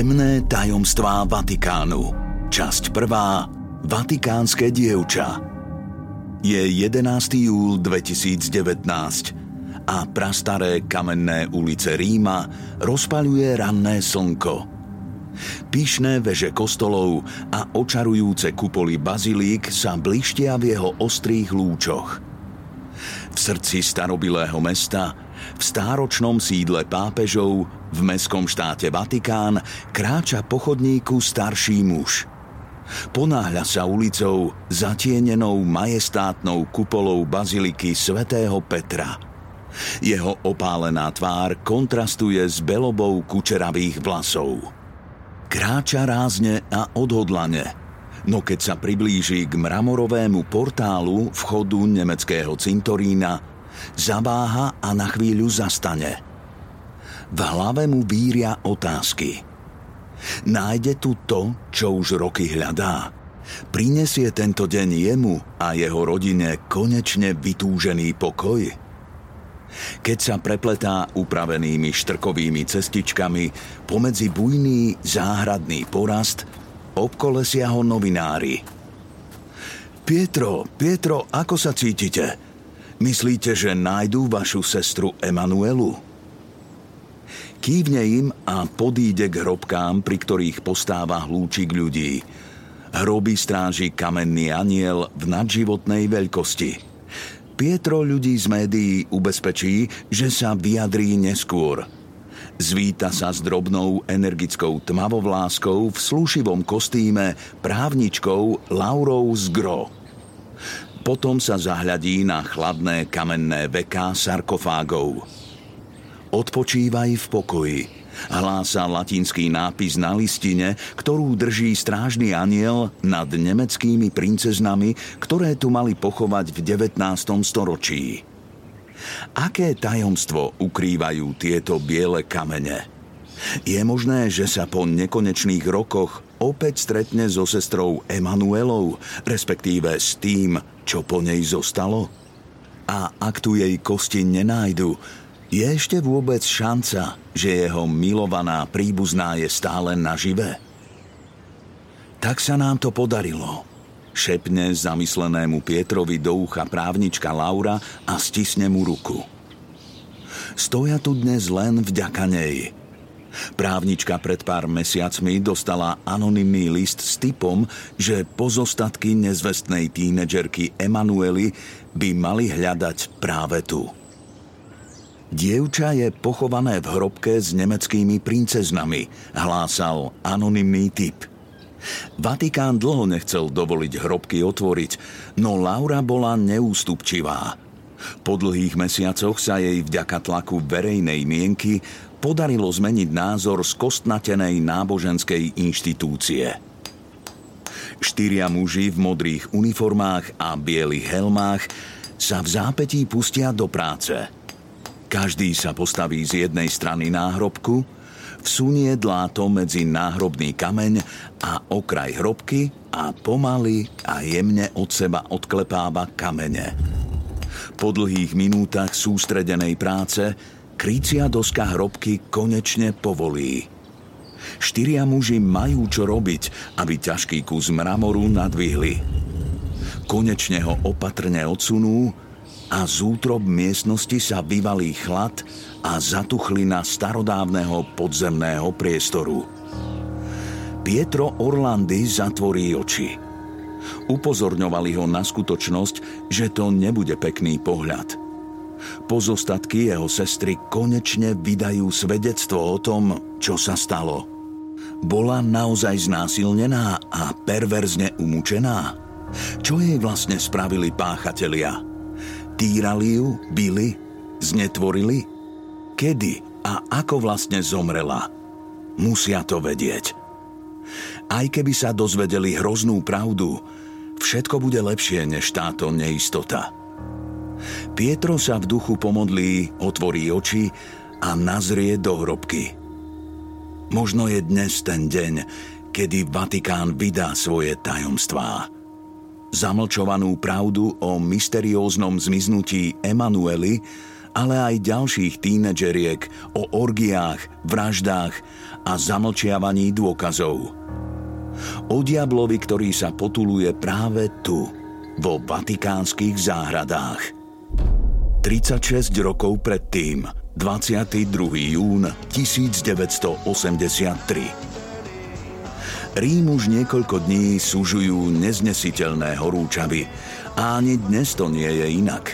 Temné tajomstvá Vatikánu. Časť prvá. Vatikánske dievča. Je 11. júl 2019 a prastaré kamenné ulice Ríma rozpaľuje ranné slnko. Píšné veže kostolov a očarujúce kupoly bazilík sa blištia v jeho ostrých lúčoch. V srdci starobilého mesta v stáročnom sídle pápežov v mestskom štáte Vatikán kráča po chodníku starší muž. Ponáhľa sa ulicou zatienenou majestátnou kupolou baziliky svätého Petra. Jeho opálená tvár kontrastuje s belobou kučeravých vlasov. Kráča rázne a odhodlane, no keď sa priblíži k mramorovému portálu vchodu nemeckého cintorína, zaváha a na chvíľu zastane. V hlave mu víria otázky. Nájde tu to, čo už roky hľadá. Prinesie tento deň jemu a jeho rodine konečne vytúžený pokoj. Keď sa prepletá upravenými štrkovými cestičkami pomedzi bujný záhradný porast, obkolesia ho novinári. Pietro, Pietro, ako sa cítite? Myslíte, že nájdú vašu sestru Emanuelu? Kývne im a podíde k hrobkám, pri ktorých postáva hlúčik ľudí. Hroby stráži kamenný aniel v nadživotnej veľkosti. Pietro ľudí z médií ubezpečí, že sa vyjadrí neskôr. Zvíta sa s drobnou energickou tmavovláskou v slušivom kostýme právničkou Laurou z Gro. Potom sa zahľadí na chladné kamenné veká sarkofágov. Odpočívaj v pokoji, hlása latinský nápis na listine, ktorú drží strážny aniel nad nemeckými princeznami, ktoré tu mali pochovať v 19. storočí. Aké tajomstvo ukrývajú tieto biele kamene? Je možné, že sa po nekonečných rokoch opäť stretne so sestrou Emanuelou, respektíve s tým, čo po nej zostalo? A ak tu jej kosti nenájdu, je ešte vôbec šanca, že jeho milovaná príbuzná je stále nažive? Tak sa nám to podarilo. Šepne zamyslenému Pietrovi do ucha právnička Laura a stisne mu ruku. Stoja tu dnes len vďaka nej – Právnička pred pár mesiacmi dostala anonymný list s typom, že pozostatky nezvestnej tínedžerky Emanuely by mali hľadať práve tu. Dievča je pochované v hrobke s nemeckými princeznami, hlásal anonymný typ. Vatikán dlho nechcel dovoliť hrobky otvoriť, no Laura bola neústupčivá. Po dlhých mesiacoch sa jej vďaka tlaku verejnej mienky podarilo zmeniť názor z kostnatenej náboženskej inštitúcie. Štyria muži v modrých uniformách a bielých helmách sa v zápetí pustia do práce. Každý sa postaví z jednej strany náhrobku, vsunie dláto medzi náhrobný kameň a okraj hrobky a pomaly a jemne od seba odklepáva kamene. Po dlhých minútach sústredenej práce krycia doska hrobky konečne povolí. Štyria muži majú čo robiť, aby ťažký kus mramoru nadvihli. Konečne ho opatrne odsunú a z útrob miestnosti sa vyvalí chlad a zatuchlina starodávneho podzemného priestoru. Pietro Orlandy zatvorí oči. Upozorňovali ho na skutočnosť, že to nebude pekný pohľad. Pozostatky jeho sestry konečne vydajú svedectvo o tom, čo sa stalo. Bola naozaj znásilnená a perverzne umúčená? Čo jej vlastne spravili páchatelia? Týrali ju, byli, znetvorili? Kedy a ako vlastne zomrela? Musia to vedieť. Aj keby sa dozvedeli hroznú pravdu, všetko bude lepšie než táto neistota. Pietro sa v duchu pomodlí, otvorí oči a nazrie do hrobky. Možno je dnes ten deň, kedy Vatikán vydá svoje tajomstvá zamlčovanú pravdu o mysterióznom zmiznutí Emanuely, ale aj ďalších tínedžeriek o orgiách, vraždách a zamlčiavaní dôkazov. O diablovi, ktorý sa potuluje práve tu, vo vatikánskych záhradách. 36 rokov predtým, 22. jún 1983. Rím už niekoľko dní súžujú neznesiteľné horúčavy a ani dnes to nie je inak.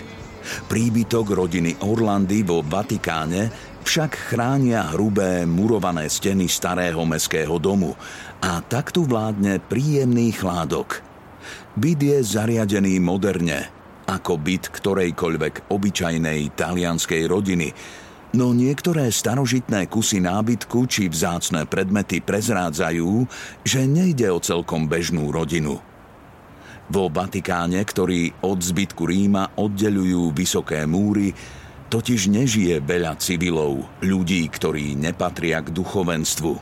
Príbytok rodiny Orlandy vo Vatikáne však chránia hrubé murované steny starého meského domu a tak tu vládne príjemný chládok. Byt je zariadený moderne, ako byt ktorejkoľvek obyčajnej talianskej rodiny, no niektoré starožitné kusy nábytku či vzácne predmety prezrádzajú, že nejde o celkom bežnú rodinu. Vo Vatikáne, ktorý od zbytku Ríma oddelujú vysoké múry, totiž nežije veľa civilov, ľudí, ktorí nepatria k duchovenstvu.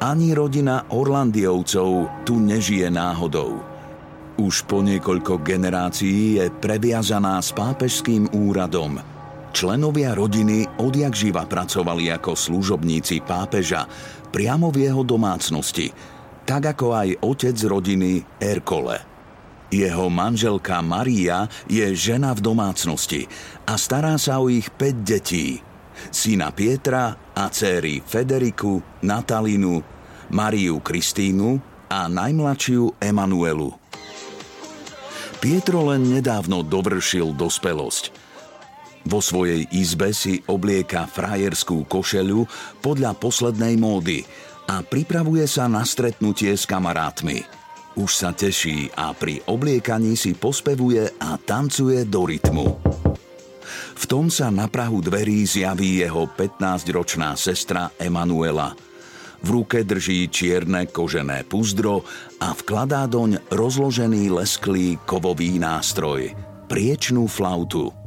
Ani rodina Orlandiovcov tu nežije náhodou. Už po niekoľko generácií je previazaná s pápežským úradom – Členovia rodiny odjak živa pracovali ako služobníci pápeža priamo v jeho domácnosti, tak ako aj otec rodiny Erkole. Jeho manželka Maria je žena v domácnosti a stará sa o ich 5 detí. Syna Pietra a céry Federiku, Natalinu, Mariu Kristínu a najmladšiu Emanuelu. Pietro len nedávno dovršil dospelosť – vo svojej izbe si oblieka frajerskú košelu podľa poslednej módy a pripravuje sa na stretnutie s kamarátmi. Už sa teší a pri obliekaní si pospevuje a tancuje do rytmu. V tom sa na prahu dverí zjaví jeho 15-ročná sestra Emanuela. V ruke drží čierne kožené puzdro a vkladá doň rozložený lesklý kovový nástroj, priečnú flautu –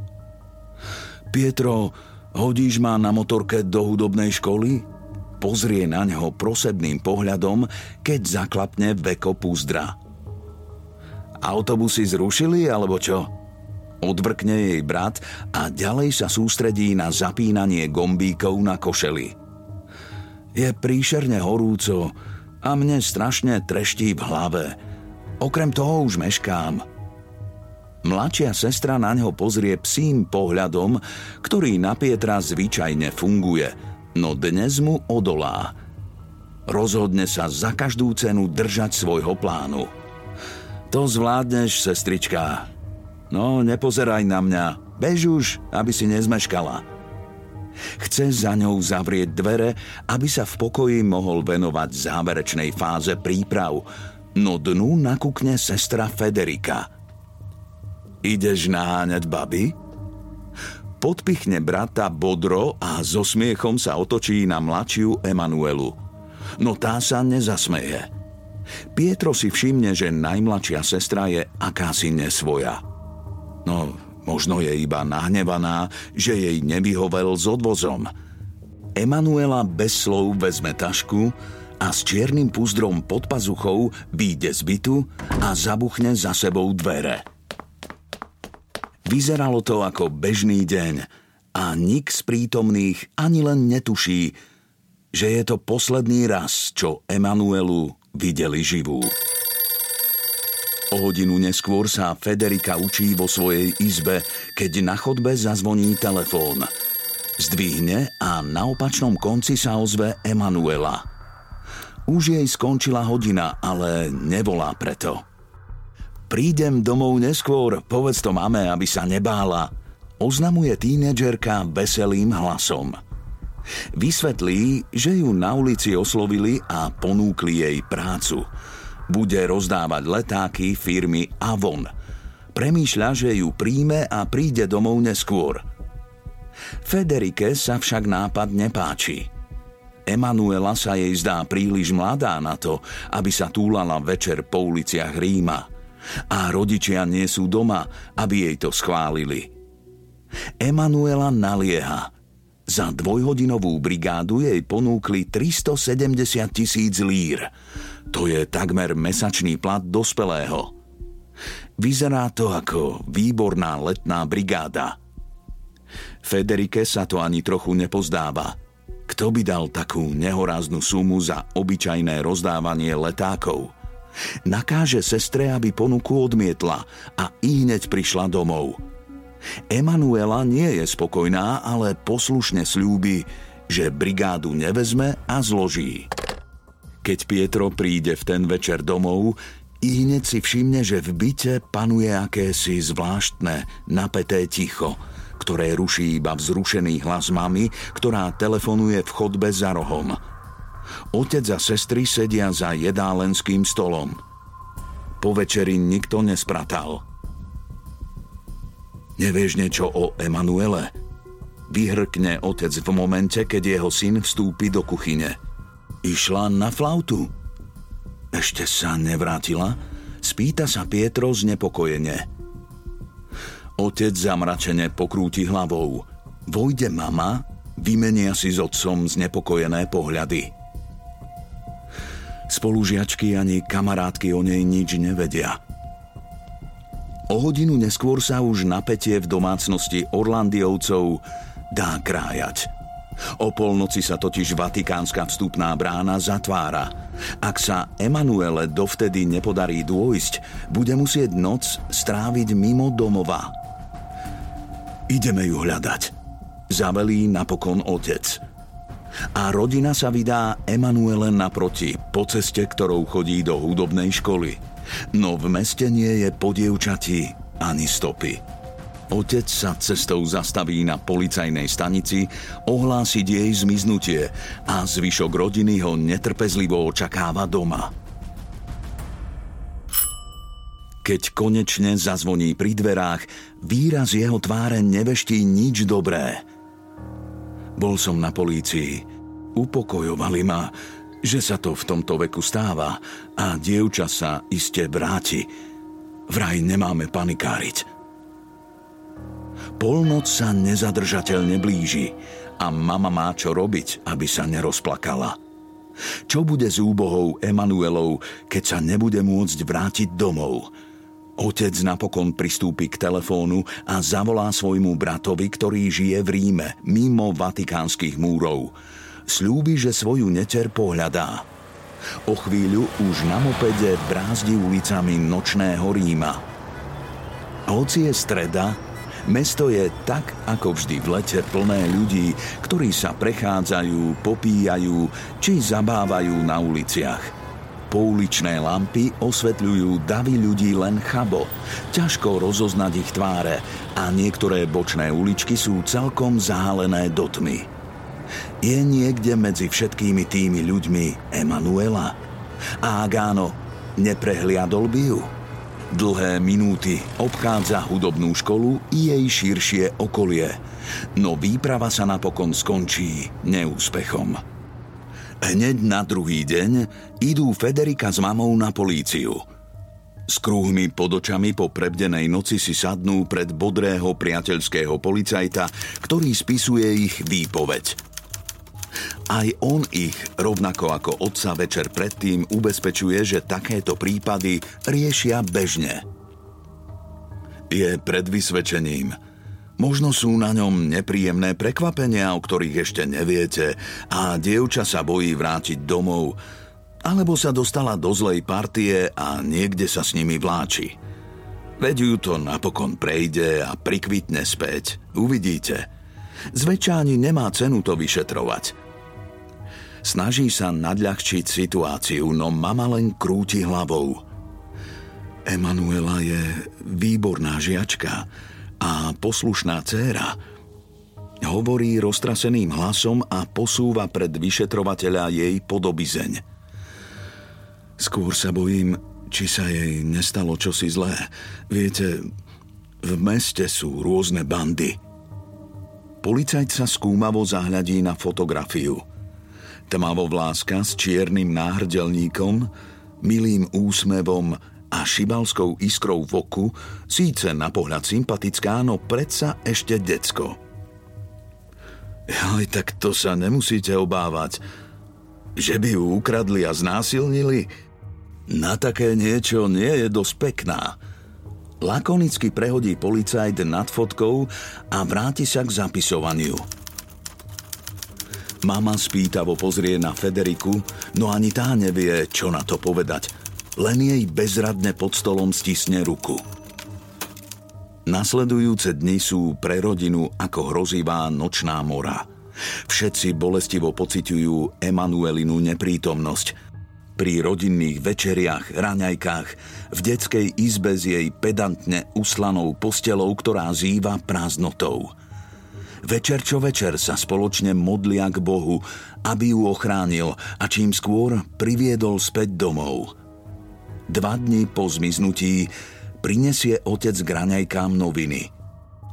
Pietro, hodíš ma na motorke do hudobnej školy? Pozrie na ňo prosebným pohľadom, keď zaklapne veko púzdra. Autobusy zrušili, alebo čo? Odvrkne jej brat a ďalej sa sústredí na zapínanie gombíkov na košeli. Je príšerne horúco a mne strašne treští v hlave. Okrem toho už meškám – Mladšia sestra na ňo pozrie psím pohľadom, ktorý na Pietra zvyčajne funguje, no dnes mu odolá. Rozhodne sa za každú cenu držať svojho plánu. To zvládneš, sestrička. No, nepozeraj na mňa. Bež už, aby si nezmeškala. Chce za ňou zavrieť dvere, aby sa v pokoji mohol venovať záverečnej fáze príprav, no dnu nakúkne sestra Federika – Ideš naháňať baby? Podpichne brata bodro a so smiechom sa otočí na mladšiu Emanuelu. No tá sa nezasmeje. Pietro si všimne, že najmladšia sestra je akási nesvoja. No, možno je iba nahnevaná, že jej nevyhovel s odvozom. Emanuela bez slov vezme tašku a s čiernym púzdrom pod pazuchou výjde z bytu a zabuchne za sebou dvere. Vyzeralo to ako bežný deň a nik z prítomných ani len netuší, že je to posledný raz, čo Emanuelu videli živú. O hodinu neskôr sa Federika učí vo svojej izbe, keď na chodbe zazvoní telefón. Zdvihne a na opačnom konci sa ozve Emanuela. Už jej skončila hodina, ale nevolá preto. Prídem domov neskôr, povedz to mame, aby sa nebála, oznamuje tínedžerka veselým hlasom. Vysvetlí, že ju na ulici oslovili a ponúkli jej prácu – bude rozdávať letáky firmy Avon. Premýšľa, že ju príjme a príde domov neskôr. Federike sa však nápad nepáči. Emanuela sa jej zdá príliš mladá na to, aby sa túlala večer po uliciach Ríma. A rodičia nie sú doma, aby jej to schválili. Emanuela nalieha. Za dvojhodinovú brigádu jej ponúkli 370 tisíc lír. To je takmer mesačný plat dospelého. Vyzerá to ako výborná letná brigáda. Federike sa to ani trochu nepozdáva. Kto by dal takú nehoráznu sumu za obyčajné rozdávanie letákov? Nakáže sestre, aby ponuku odmietla a i hneď prišla domov. Emanuela nie je spokojná, ale poslušne slúbi, že brigádu nevezme a zloží. Keď Pietro príde v ten večer domov, i hneď si všimne, že v byte panuje akési zvláštne, napeté ticho, ktoré ruší iba vzrušený hlas mamy, ktorá telefonuje v chodbe za rohom. Otec a sestry sedia za jedálenským stolom. Po večeri nikto nespratal. Nevieš niečo o Emanuele? Vyhrkne otec v momente, keď jeho syn vstúpi do kuchyne. Išla na flautu. Ešte sa nevrátila? Spýta sa Pietro znepokojene. Otec zamračene pokrúti hlavou. Vojde mama, vymenia si s otcom znepokojené pohľady. Spolužiačky ani kamarátky o nej nič nevedia. O hodinu neskôr sa už napätie v domácnosti Orlandiovcov dá krájať. O polnoci sa totiž vatikánska vstupná brána zatvára. Ak sa Emanuele dovtedy nepodarí dôjsť, bude musieť noc stráviť mimo domova. Ideme ju hľadať. Zavelí napokon otec. A rodina sa vydá Emanuele naproti, po ceste, ktorou chodí do hudobnej školy. No v meste nie je po dievčati ani stopy. Otec sa cestou zastaví na policajnej stanici ohlásiť jej zmiznutie a zvyšok rodiny ho netrpezlivo očakáva doma. Keď konečne zazvoní pri dverách, výraz jeho tváre neveští nič dobré. Bol som na polícii. Upokojovali ma, že sa to v tomto veku stáva a dievča sa iste vráti. Vraj nemáme panikáriť. Polnoc sa nezadržateľne blíži a mama má čo robiť, aby sa nerozplakala. Čo bude s úbohou Emanuelou, keď sa nebude môcť vrátiť domov? Otec napokon pristúpi k telefónu a zavolá svojmu bratovi, ktorý žije v Ríme, mimo vatikánskych múrov. Sľúbi, že svoju neter pohľadá. O chvíľu už na mopede brázdi ulicami nočného Ríma. Hoci je streda, Mesto je tak, ako vždy v lete plné ľudí, ktorí sa prechádzajú, popíjajú či zabávajú na uliciach. Pouličné lampy osvetľujú davy ľudí len chabo. Ťažko rozoznať ich tváre a niektoré bočné uličky sú celkom zahálené do tmy. Je niekde medzi všetkými tými ľuďmi Emanuela? A ak áno, neprehliadol by ju? Dlhé minúty obchádza hudobnú školu i jej širšie okolie, no výprava sa napokon skončí neúspechom. Hneď na druhý deň idú Federika s mamou na políciu. S krúhmi pod očami po prebdenej noci si sadnú pred bodrého priateľského policajta, ktorý spisuje ich výpoveď. Aj on ich, rovnako ako otca večer predtým, ubezpečuje, že takéto prípady riešia bežne. Je pred vysvedčením. Možno sú na ňom nepríjemné prekvapenia, o ktorých ešte neviete a dievča sa bojí vrátiť domov. alebo sa dostala do zlej partie a niekde sa s nimi vláči. Veď ju to napokon prejde a prikvitne späť. Uvidíte. Zväčša ani nemá cenu to vyšetrovať. Snaží sa nadľahčiť situáciu, no mama len krúti hlavou. Emanuela je výborná žiačka a poslušná dcéra. Hovorí roztraseným hlasom a posúva pred vyšetrovateľa jej podobizeň. Skôr sa bojím, či sa jej nestalo čosi zlé. Viete, v meste sú rôzne bandy. Policajt sa skúmavo zahľadí na fotografiu. Tmavo vláska s čiernym náhrdelníkom, milým úsmevom a šibalskou iskrou v oku, síce na pohľad sympatická, no predsa ešte decko. Aj tak to sa nemusíte obávať. Že by ju ukradli a znásilnili? Na také niečo nie je dosť pekná. Lakonicky prehodí policajt nad fotkou a vráti sa k zapisovaniu. Mama spýtavo pozrie na Federiku, no ani tá nevie, čo na to povedať. Len jej bezradne pod stolom stisne ruku. Nasledujúce dni sú pre rodinu ako hrozivá nočná mora. Všetci bolestivo pociťujú Emanuelinu neprítomnosť, pri rodinných večeriach, raňajkách, v detskej izbe s jej pedantne uslanou postelou, ktorá zýva prázdnotou. Večer čo večer sa spoločne modlia k Bohu, aby ju ochránil a čím skôr priviedol späť domov. Dva dni po zmiznutí prinesie otec k raňajkám noviny.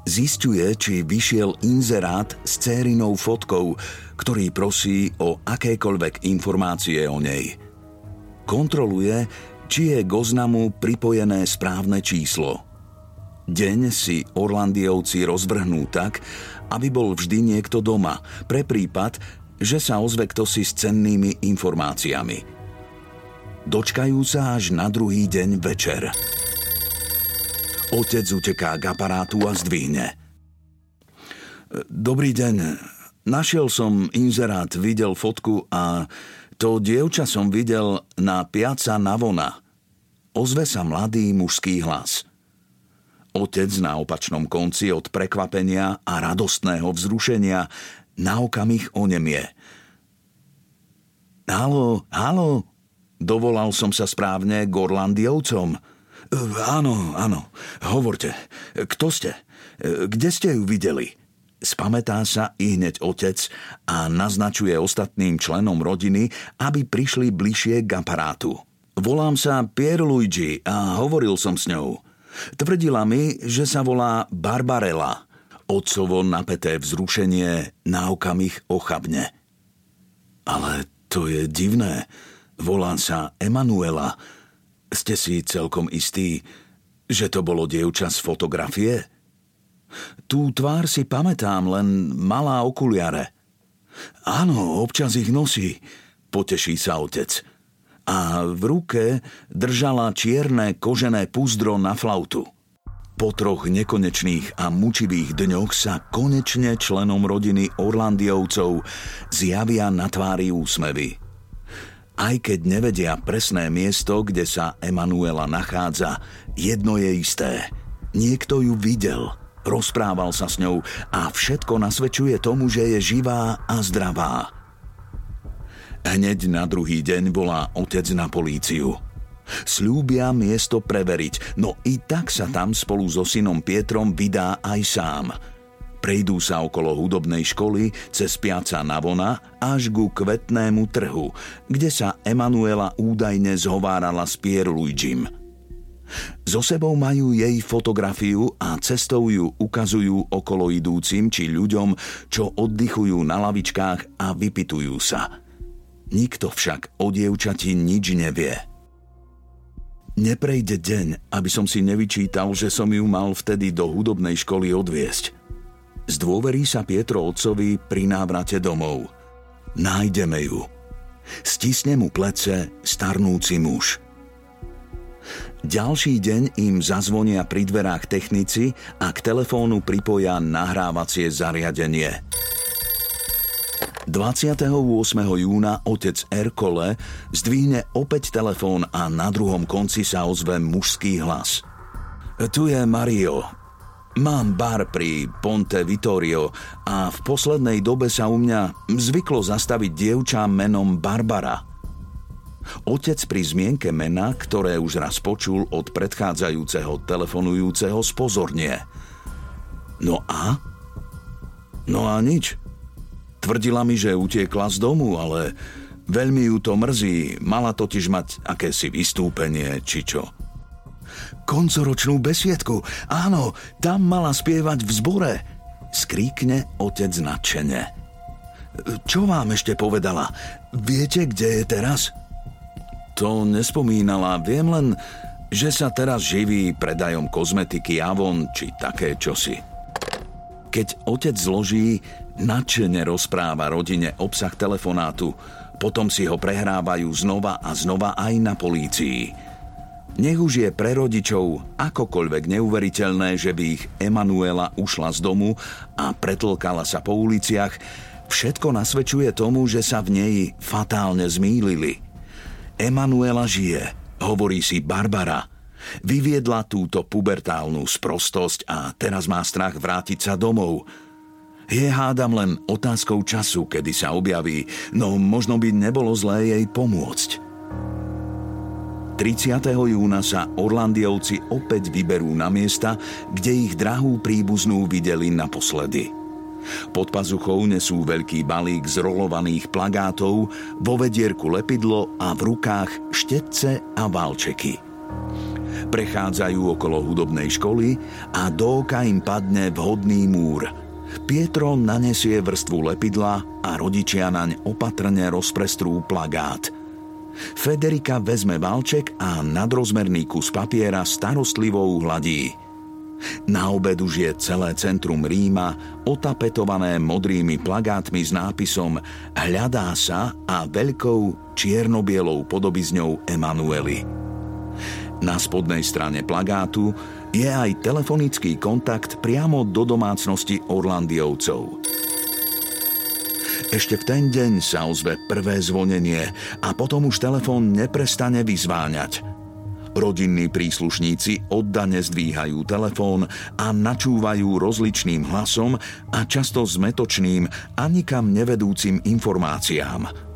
Zistuje, či vyšiel inzerát s cérinou fotkou, ktorý prosí o akékoľvek informácie o nej – kontroluje, či je k oznamu pripojené správne číslo. Deň si Orlandiovci rozvrhnú tak, aby bol vždy niekto doma, pre prípad, že sa ozve kto si s cennými informáciami. Dočkajú sa až na druhý deň večer. Otec uteká k aparátu a zdvihne. Dobrý deň. Našiel som inzerát, videl fotku a to dievča som videl na piaca Navona. Ozve sa mladý mužský hlas. Otec na opačnom konci od prekvapenia a radostného vzrušenia na okamih onemie. Halo, halo, dovolal som sa správne Gorlandiovcom. Áno, áno, hovorte, kto ste? Kde ste ju videli? Spametá sa i hneď otec a naznačuje ostatným členom rodiny, aby prišli bližšie k aparátu. Volám sa Pierluigi a hovoril som s ňou. Tvrdila mi, že sa volá Barbarella. Otcovo napeté vzrušenie na okamih ochabne. Ale to je divné. Volá sa Emanuela. Ste si celkom istí, že to bolo dievča z fotografie? Tú tvár si pamätám, len malá okuliare. Áno, občas ich nosí, poteší sa otec. A v ruke držala čierne kožené púzdro na flautu. Po troch nekonečných a mučivých dňoch sa konečne členom rodiny Orlandiovcov zjavia na tvári úsmevy. Aj keď nevedia presné miesto, kde sa Emanuela nachádza, jedno je isté. Niekto ju videl – Rozprával sa s ňou a všetko nasvedčuje tomu, že je živá a zdravá. Hneď na druhý deň volá otec na políciu. Sľúbia miesto preveriť, no i tak sa tam spolu so synom Pietrom vydá aj sám. Prejdú sa okolo hudobnej školy cez piaca Navona až ku kvetnému trhu, kde sa Emanuela údajne zhovárala s Pierluigim – so sebou majú jej fotografiu a cestou ju ukazujú okolo idúcim či ľuďom, čo oddychujú na lavičkách a vypitujú sa. Nikto však o dievčati nič nevie. Neprejde deň, aby som si nevyčítal, že som ju mal vtedy do hudobnej školy odviesť. Zdôverí sa Pietro otcovi pri návrate domov. Nájdeme ju. Stisne mu plece starnúci muž – ďalší deň im zazvonia pri dverách technici a k telefónu pripoja nahrávacie zariadenie. 28. júna otec Erkole zdvihne opäť telefón a na druhom konci sa ozve mužský hlas. Tu je Mario. Mám bar pri Ponte Vittorio a v poslednej dobe sa u mňa zvyklo zastaviť dievča menom Barbara. Otec pri zmienke mena, ktoré už raz počul od predchádzajúceho telefonujúceho, spozornie. No a? No a nič. Tvrdila mi, že utiekla z domu, ale veľmi ju to mrzí. Mala totiž mať akési vystúpenie, či čo. Koncoročnú besiedku. Áno, tam mala spievať v zbore. Skríkne otec nadšene. Čo vám ešte povedala? Viete, kde je teraz? To nespomínala. Viem len, že sa teraz živí predajom kozmetiky Avon či také čosi. Keď otec zloží, nadšene rozpráva rodine obsah telefonátu, potom si ho prehrávajú znova a znova aj na polícii. Nech už je pre rodičov akokoľvek neuveriteľné, že by ich Emanuela ušla z domu a pretlkala sa po uliciach, všetko nasvedčuje tomu, že sa v nej fatálne zmýlili. Emanuela žije, hovorí si Barbara – Vyviedla túto pubertálnu sprostosť a teraz má strach vrátiť sa domov. Je hádam len otázkou času, kedy sa objaví, no možno by nebolo zlé jej pomôcť. 30. júna sa Orlandiovci opäť vyberú na miesta, kde ich drahú príbuznú videli naposledy. Pod pazuchou nesú veľký balík zrolovaných plagátov, vo vedierku lepidlo a v rukách štetce a válčeky. Prechádzajú okolo hudobnej školy a do oka im padne vhodný múr. Pietro nanesie vrstvu lepidla a rodičia naň opatrne rozprestrú plagát. Federika vezme valček a nadrozmerný kus papiera starostlivo uhladí. Na obed už je celé centrum Ríma otapetované modrými plagátmi s nápisom Hľadá sa a veľkou čiernobielou podobizňou Emanueli. Na spodnej strane plagátu je aj telefonický kontakt priamo do domácnosti Orlandiovcov. Ešte v ten deň sa ozve prvé zvonenie a potom už telefón neprestane vyzváňať. Rodinní príslušníci oddane zdvíhajú telefón a načúvajú rozličným hlasom a často zmetočným a nikam nevedúcim informáciám –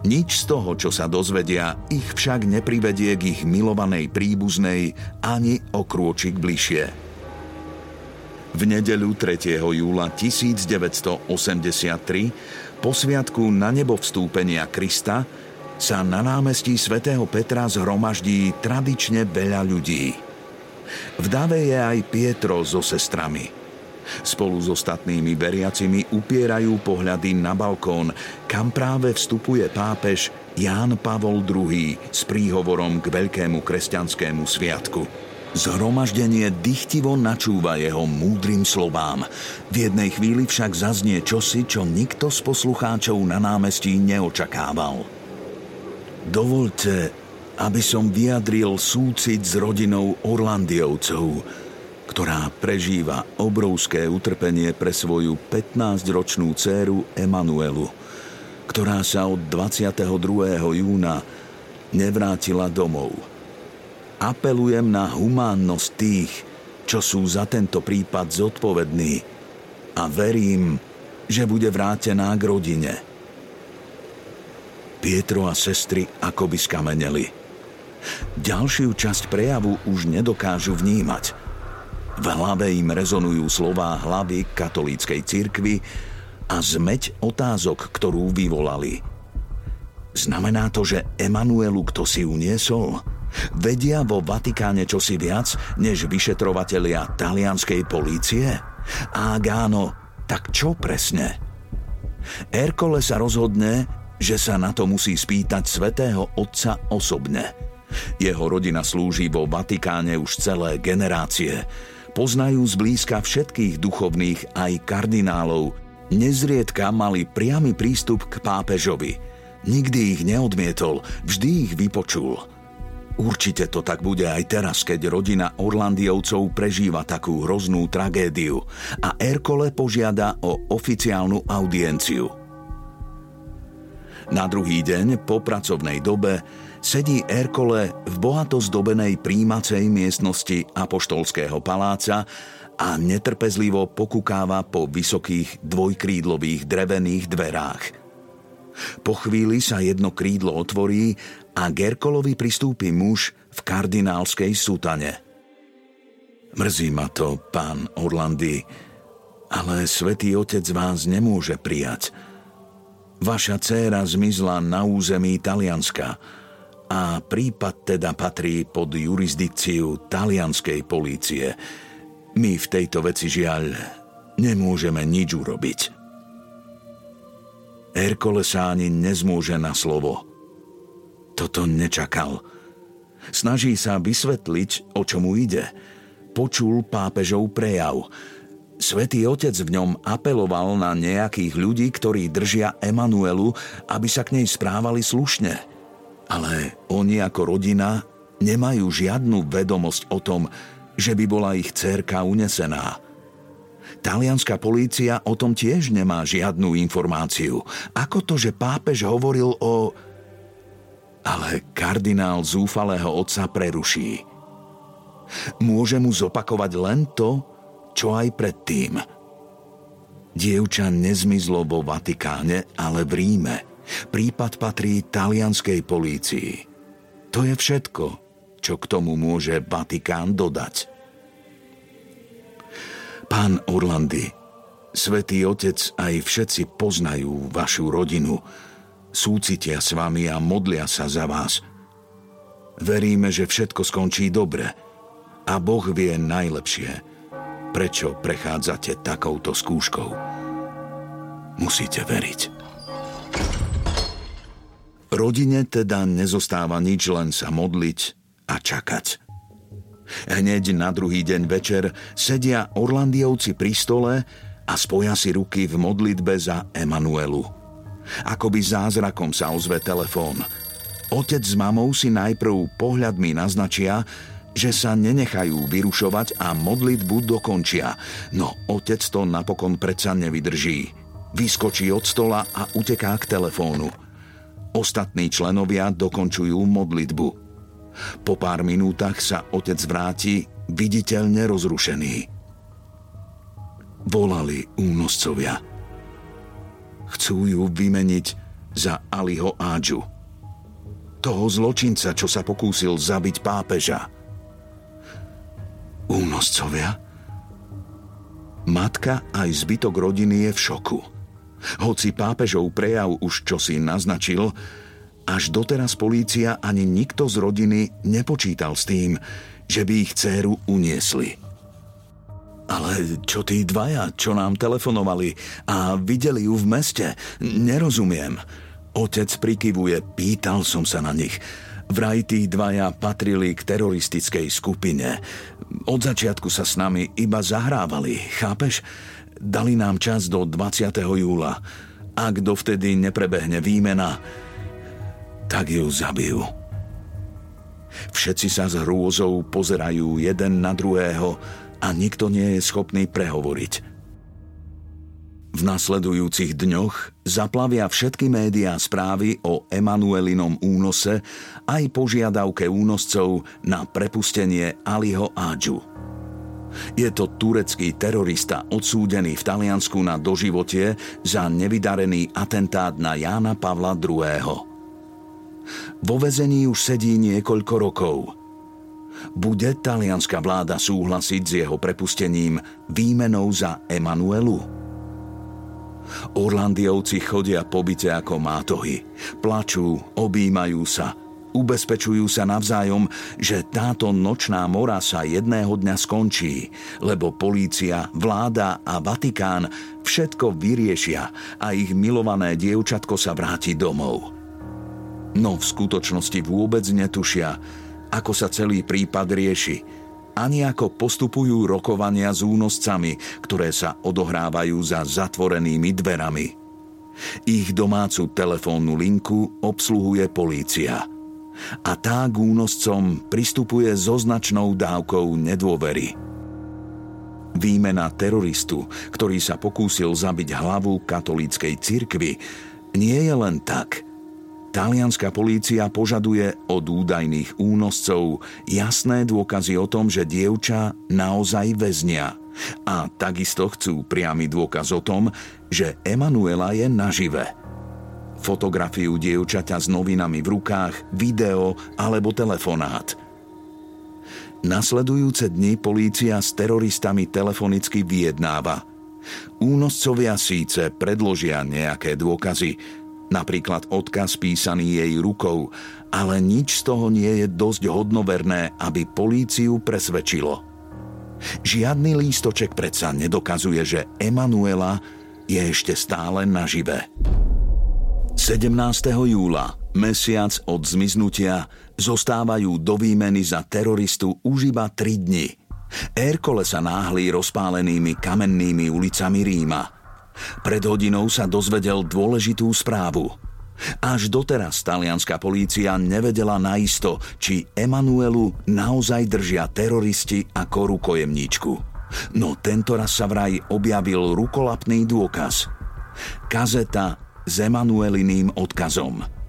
nič z toho, čo sa dozvedia, ich však neprivedie k ich milovanej príbuznej ani o krôčik bližšie. V nedeľu 3. júla 1983 po sviatku na nebo vstúpenia Krista sa na námestí svätého Petra zhromaždí tradične veľa ľudí. V dave je aj Pietro so sestrami – Spolu s ostatnými veriacimi upierajú pohľady na balkón, kam práve vstupuje pápež Ján Pavol II s príhovorom k veľkému kresťanskému sviatku. Zhromaždenie dychtivo načúva jeho múdrym slovám. V jednej chvíli však zaznie čosi, čo nikto z poslucháčov na námestí neočakával. Dovolte, aby som vyjadril súcit s rodinou Orlandiovcov, ktorá prežíva obrovské utrpenie pre svoju 15-ročnú dceru Emanuelu, ktorá sa od 22. júna nevrátila domov. Apelujem na humánnosť tých, čo sú za tento prípad zodpovední a verím, že bude vrátená k rodine. Pietro a sestry akoby skameneli. Ďalšiu časť prejavu už nedokážu vnímať – v hlave im rezonujú slová hlavy katolíckej cirkvy a zmeť otázok, ktorú vyvolali. Znamená to, že Emanuelu kto si uniesol? Vedia vo Vatikáne čosi viac, než vyšetrovatelia talianskej polície? A ak áno, tak čo presne? Erkole sa rozhodne, že sa na to musí spýtať svätého Otca osobne. Jeho rodina slúži vo Vatikáne už celé generácie Poznajú zblízka všetkých duchovných aj kardinálov. Nezriedka mali priamy prístup k pápežovi. Nikdy ich neodmietol, vždy ich vypočul. Určite to tak bude aj teraz, keď rodina Orlandiovcov prežíva takú hroznú tragédiu a Erkole požiada o oficiálnu audienciu. Na druhý deň po pracovnej dobe sedí Erkole v bohato zdobenej príjmacej miestnosti Apoštolského paláca a netrpezlivo pokukáva po vysokých dvojkrídlových drevených dverách. Po chvíli sa jedno krídlo otvorí a Gerkolovi pristúpi muž v kardinálskej sutane. Mrzí ma to, pán Orlandy, ale svätý Otec vás nemôže prijať. Vaša dcéra zmizla na území Talianska a prípad teda patrí pod jurisdikciu talianskej polície – my v tejto veci žiaľ nemôžeme nič urobiť. Erkole sa ani nezmôže na slovo. Toto nečakal. Snaží sa vysvetliť, o čomu ide. Počul pápežov prejav. Svetý otec v ňom apeloval na nejakých ľudí, ktorí držia Emanuelu, aby sa k nej správali slušne. Ale oni ako rodina nemajú žiadnu vedomosť o tom, že by bola ich dcerka unesená. Talianská polícia o tom tiež nemá žiadnu informáciu. Ako to, že pápež hovoril o... Ale kardinál zúfalého otca preruší. Môže mu zopakovať len to, čo aj predtým. Dievča nezmizlo vo Vatikáne, ale v Ríme. Prípad patrí talianskej polícii. To je všetko, čo k tomu môže Vatikán dodať. Pán Orlandy, Svetý Otec aj všetci poznajú vašu rodinu, súcitia s vami a modlia sa za vás. Veríme, že všetko skončí dobre a Boh vie najlepšie, prečo prechádzate takouto skúškou. Musíte veriť. Rodine teda nezostáva nič len sa modliť a čakať. Hneď na druhý deň večer sedia Orlandiovci pri stole a spoja si ruky v modlitbe za Emanuelu. Akoby zázrakom sa ozve telefón. Otec s mamou si najprv pohľadmi naznačia, že sa nenechajú vyrušovať a modlitbu dokončia, no otec to napokon predsa nevydrží. Vyskočí od stola a uteká k telefónu. Ostatní členovia dokončujú modlitbu. Po pár minútach sa otec vráti viditeľne rozrušený. Volali únoscovia. Chcú ju vymeniť za Aliho Ádžu. Toho zločinca, čo sa pokúsil zabiť pápeža. Únoscovia? Matka aj zbytok rodiny je v šoku. Hoci pápežov prejav už čosi naznačil, až doteraz polícia ani nikto z rodiny nepočítal s tým, že by ich dceru uniesli. Ale čo tí dvaja, čo nám telefonovali a videli ju v meste? Nerozumiem. Otec prikyvuje, pýtal som sa na nich. Vraj tí dvaja patrili k teroristickej skupine. Od začiatku sa s nami iba zahrávali, chápeš? Dali nám čas do 20. júla. Ak dovtedy neprebehne výmena, tak ju zabijú. Všetci sa s hrôzou pozerajú jeden na druhého a nikto nie je schopný prehovoriť. V nasledujúcich dňoch zaplavia všetky médiá správy o Emanuelinom únose aj požiadavke únoscov na prepustenie Aliho Ádžu. Je to turecký terorista odsúdený v Taliansku na doživotie za nevydarený atentát na Jána Pavla II. Vo vezení už sedí niekoľko rokov. Bude talianská vláda súhlasiť s jeho prepustením výmenou za Emanuelu? Orlandiovci chodia po byte ako mátohy. Plačú, objímajú sa, ubezpečujú sa navzájom, že táto nočná mora sa jedného dňa skončí, lebo polícia, vláda a Vatikán všetko vyriešia a ich milované dievčatko sa vráti domov. No v skutočnosti vôbec netušia, ako sa celý prípad rieši, ani ako postupujú rokovania s únoscami, ktoré sa odohrávajú za zatvorenými dverami. Ich domácu telefónnu linku obsluhuje polícia. A tá k únoscom pristupuje so značnou dávkou nedôvery. Výmena teroristu, ktorý sa pokúsil zabiť hlavu katolíckej cirkvi, nie je len tak – Talianská polícia požaduje od údajných únoscov jasné dôkazy o tom, že dievča naozaj väznia. A takisto chcú priamy dôkaz o tom, že Emanuela je nažive. Fotografiu dievčaťa s novinami v rukách, video alebo telefonát. Nasledujúce dni polícia s teroristami telefonicky vyjednáva. Únoscovia síce predložia nejaké dôkazy, napríklad odkaz písaný jej rukou, ale nič z toho nie je dosť hodnoverné, aby políciu presvedčilo. Žiadny lístoček predsa nedokazuje, že Emanuela je ešte stále nažive. 17. júla, mesiac od zmiznutia, zostávajú do výmeny za teroristu už iba 3 dni. Erkole sa náhlí rozpálenými kamennými ulicami Ríma – pred hodinou sa dozvedel dôležitú správu. Až doteraz talianská polícia nevedela naisto, či Emanuelu naozaj držia teroristi ako rukojemníčku. No tento raz sa vraj objavil rukolapný dôkaz. Kazeta s Emanueliným odkazom –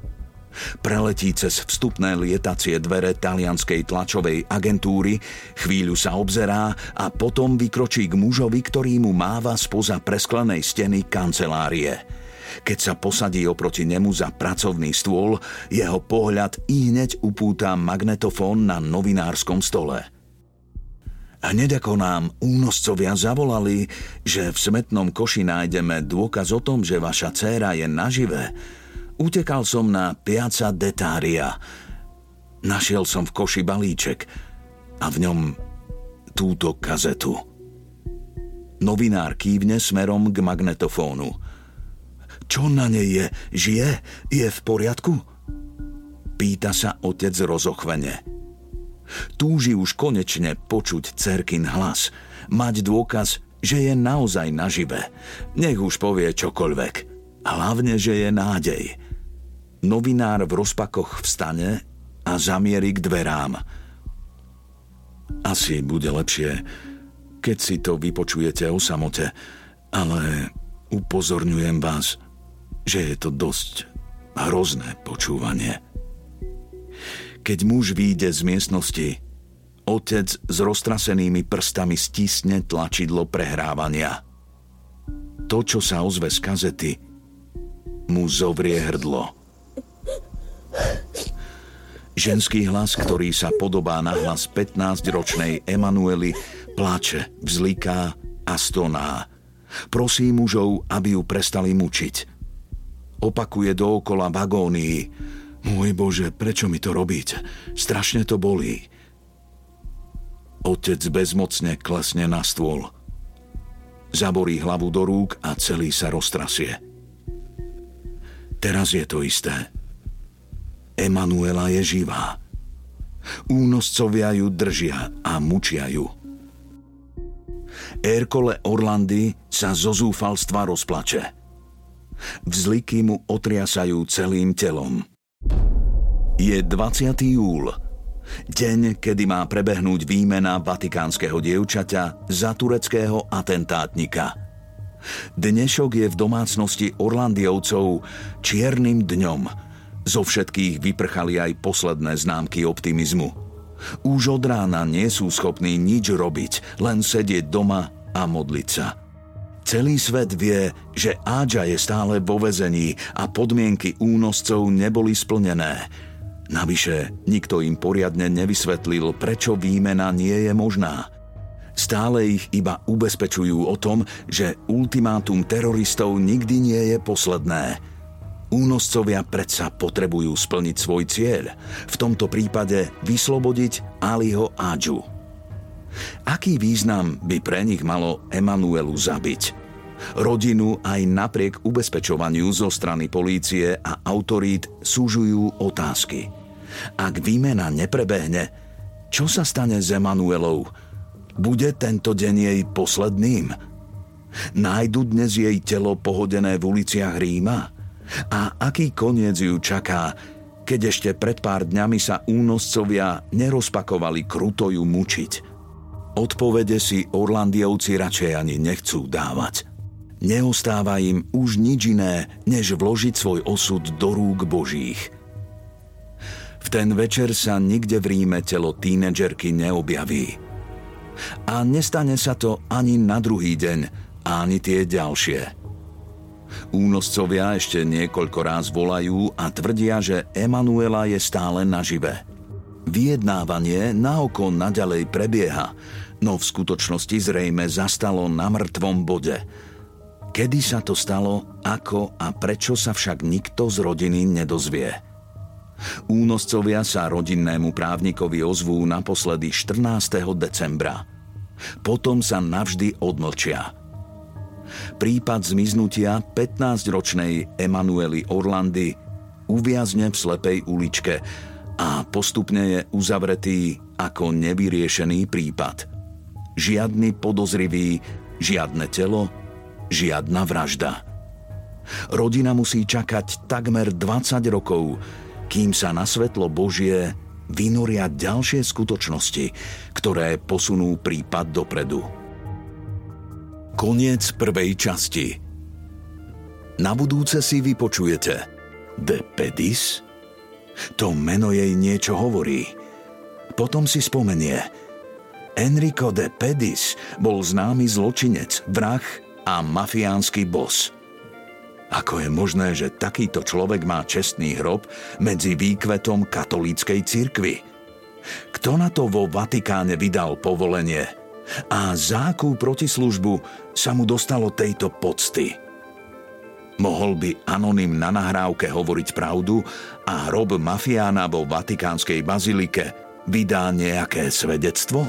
Preletí cez vstupné lietacie dvere talianskej tlačovej agentúry, chvíľu sa obzerá a potom vykročí k mužovi, ktorý mu máva spoza presklenej steny kancelárie. Keď sa posadí oproti nemu za pracovný stôl, jeho pohľad i hneď upúta magnetofón na novinárskom stole. Hneď ako nám únoscovia zavolali, že v smetnom koši nájdeme dôkaz o tom, že vaša dcéra je nažive, Utekal som na Piazza Detária. Našiel som v koši balíček a v ňom túto kazetu. Novinár kývne smerom k magnetofónu. Čo na nej je? Žije? Je v poriadku? Pýta sa otec rozochvene. Túži už konečne počuť cerkin hlas, mať dôkaz, že je naozaj nažive. Nech už povie čokoľvek. Hlavne, že je nádej – Novinár v rozpakoch vstane a zamierí k dverám. Asi bude lepšie, keď si to vypočujete o samote, ale upozorňujem vás, že je to dosť hrozné počúvanie. Keď muž vyjde z miestnosti, otec s roztrasenými prstami stisne tlačidlo prehrávania. To, čo sa ozve z kazety, mu zovrie hrdlo. Ženský hlas, ktorý sa podobá na hlas 15-ročnej Emanuely, plače, vzliká a stoná. Prosí mužov, aby ju prestali mučiť. Opakuje dookola vagónii. Môj Bože, prečo mi to robíte? Strašne to bolí. Otec bezmocne klesne na stôl. Zaborí hlavu do rúk a celý sa roztrasie. Teraz je to isté. Emanuela je živá. Únoscovia ju držia a mučia ju. Erkole Orlandy sa zo zúfalstva rozplače. Vzliky mu otriasajú celým telom. Je 20. júl, deň, kedy má prebehnúť výmena vatikánskeho dievčaťa za tureckého atentátnika. Dnešok je v domácnosti Orlandiovcov čiernym dňom – zo všetkých vyprchali aj posledné známky optimizmu. Už od rána nie sú schopní nič robiť, len sedieť doma a modliť sa. Celý svet vie, že Ádža je stále vo vezení a podmienky únoscov neboli splnené. Navyše, nikto im poriadne nevysvetlil, prečo výmena nie je možná. Stále ich iba ubezpečujú o tom, že ultimátum teroristov nikdy nie je posledné – Únoscovia predsa potrebujú splniť svoj cieľ, v tomto prípade vyslobodiť Aliho Adžu. Aký význam by pre nich malo Emanuelu zabiť? Rodinu aj napriek ubezpečovaniu zo strany polície a autorít súžujú otázky. Ak výmena neprebehne, čo sa stane s Emanuelou? Bude tento deň jej posledným? Nájdu dnes jej telo pohodené v uliciach Ríma? A aký koniec ju čaká, keď ešte pred pár dňami sa únoscovia nerozpakovali kruto ju mučiť? Odpovede si Orlandiovci radšej ani nechcú dávať. Neostáva im už nič iné, než vložiť svoj osud do rúk Božích. V ten večer sa nikde v Ríme telo tínedžerky neobjaví. A nestane sa to ani na druhý deň, ani tie ďalšie. Únoscovia ešte niekoľko ráz volajú a tvrdia, že Emanuela je stále nažive. Vyjednávanie na oko naďalej prebieha, no v skutočnosti zrejme zastalo na mŕtvom bode. Kedy sa to stalo, ako a prečo sa však nikto z rodiny nedozvie. Únoscovia sa rodinnému právnikovi ozvú naposledy 14. decembra. Potom sa navždy odmlčia – Prípad zmiznutia 15-ročnej Emanuely Orlandy uviazne v slepej uličke a postupne je uzavretý ako nevyriešený prípad. Žiadny podozrivý, žiadne telo, žiadna vražda. Rodina musí čakať takmer 20 rokov, kým sa na svetlo Božie vynoria ďalšie skutočnosti, ktoré posunú prípad dopredu. Koniec prvej časti. Na budúce si vypočujete The Pedis? To meno jej niečo hovorí. Potom si spomenie. Enrico de Pedis bol známy zločinec, vrah a mafiánsky bos. Ako je možné, že takýto človek má čestný hrob medzi výkvetom katolíckej cirkvy? Kto na to vo Vatikáne vydal povolenie – a za akú protislužbu sa mu dostalo tejto pocty. Mohol by anonym na nahrávke hovoriť pravdu a hrob mafiána vo Vatikánskej bazilike vydá nejaké svedectvo?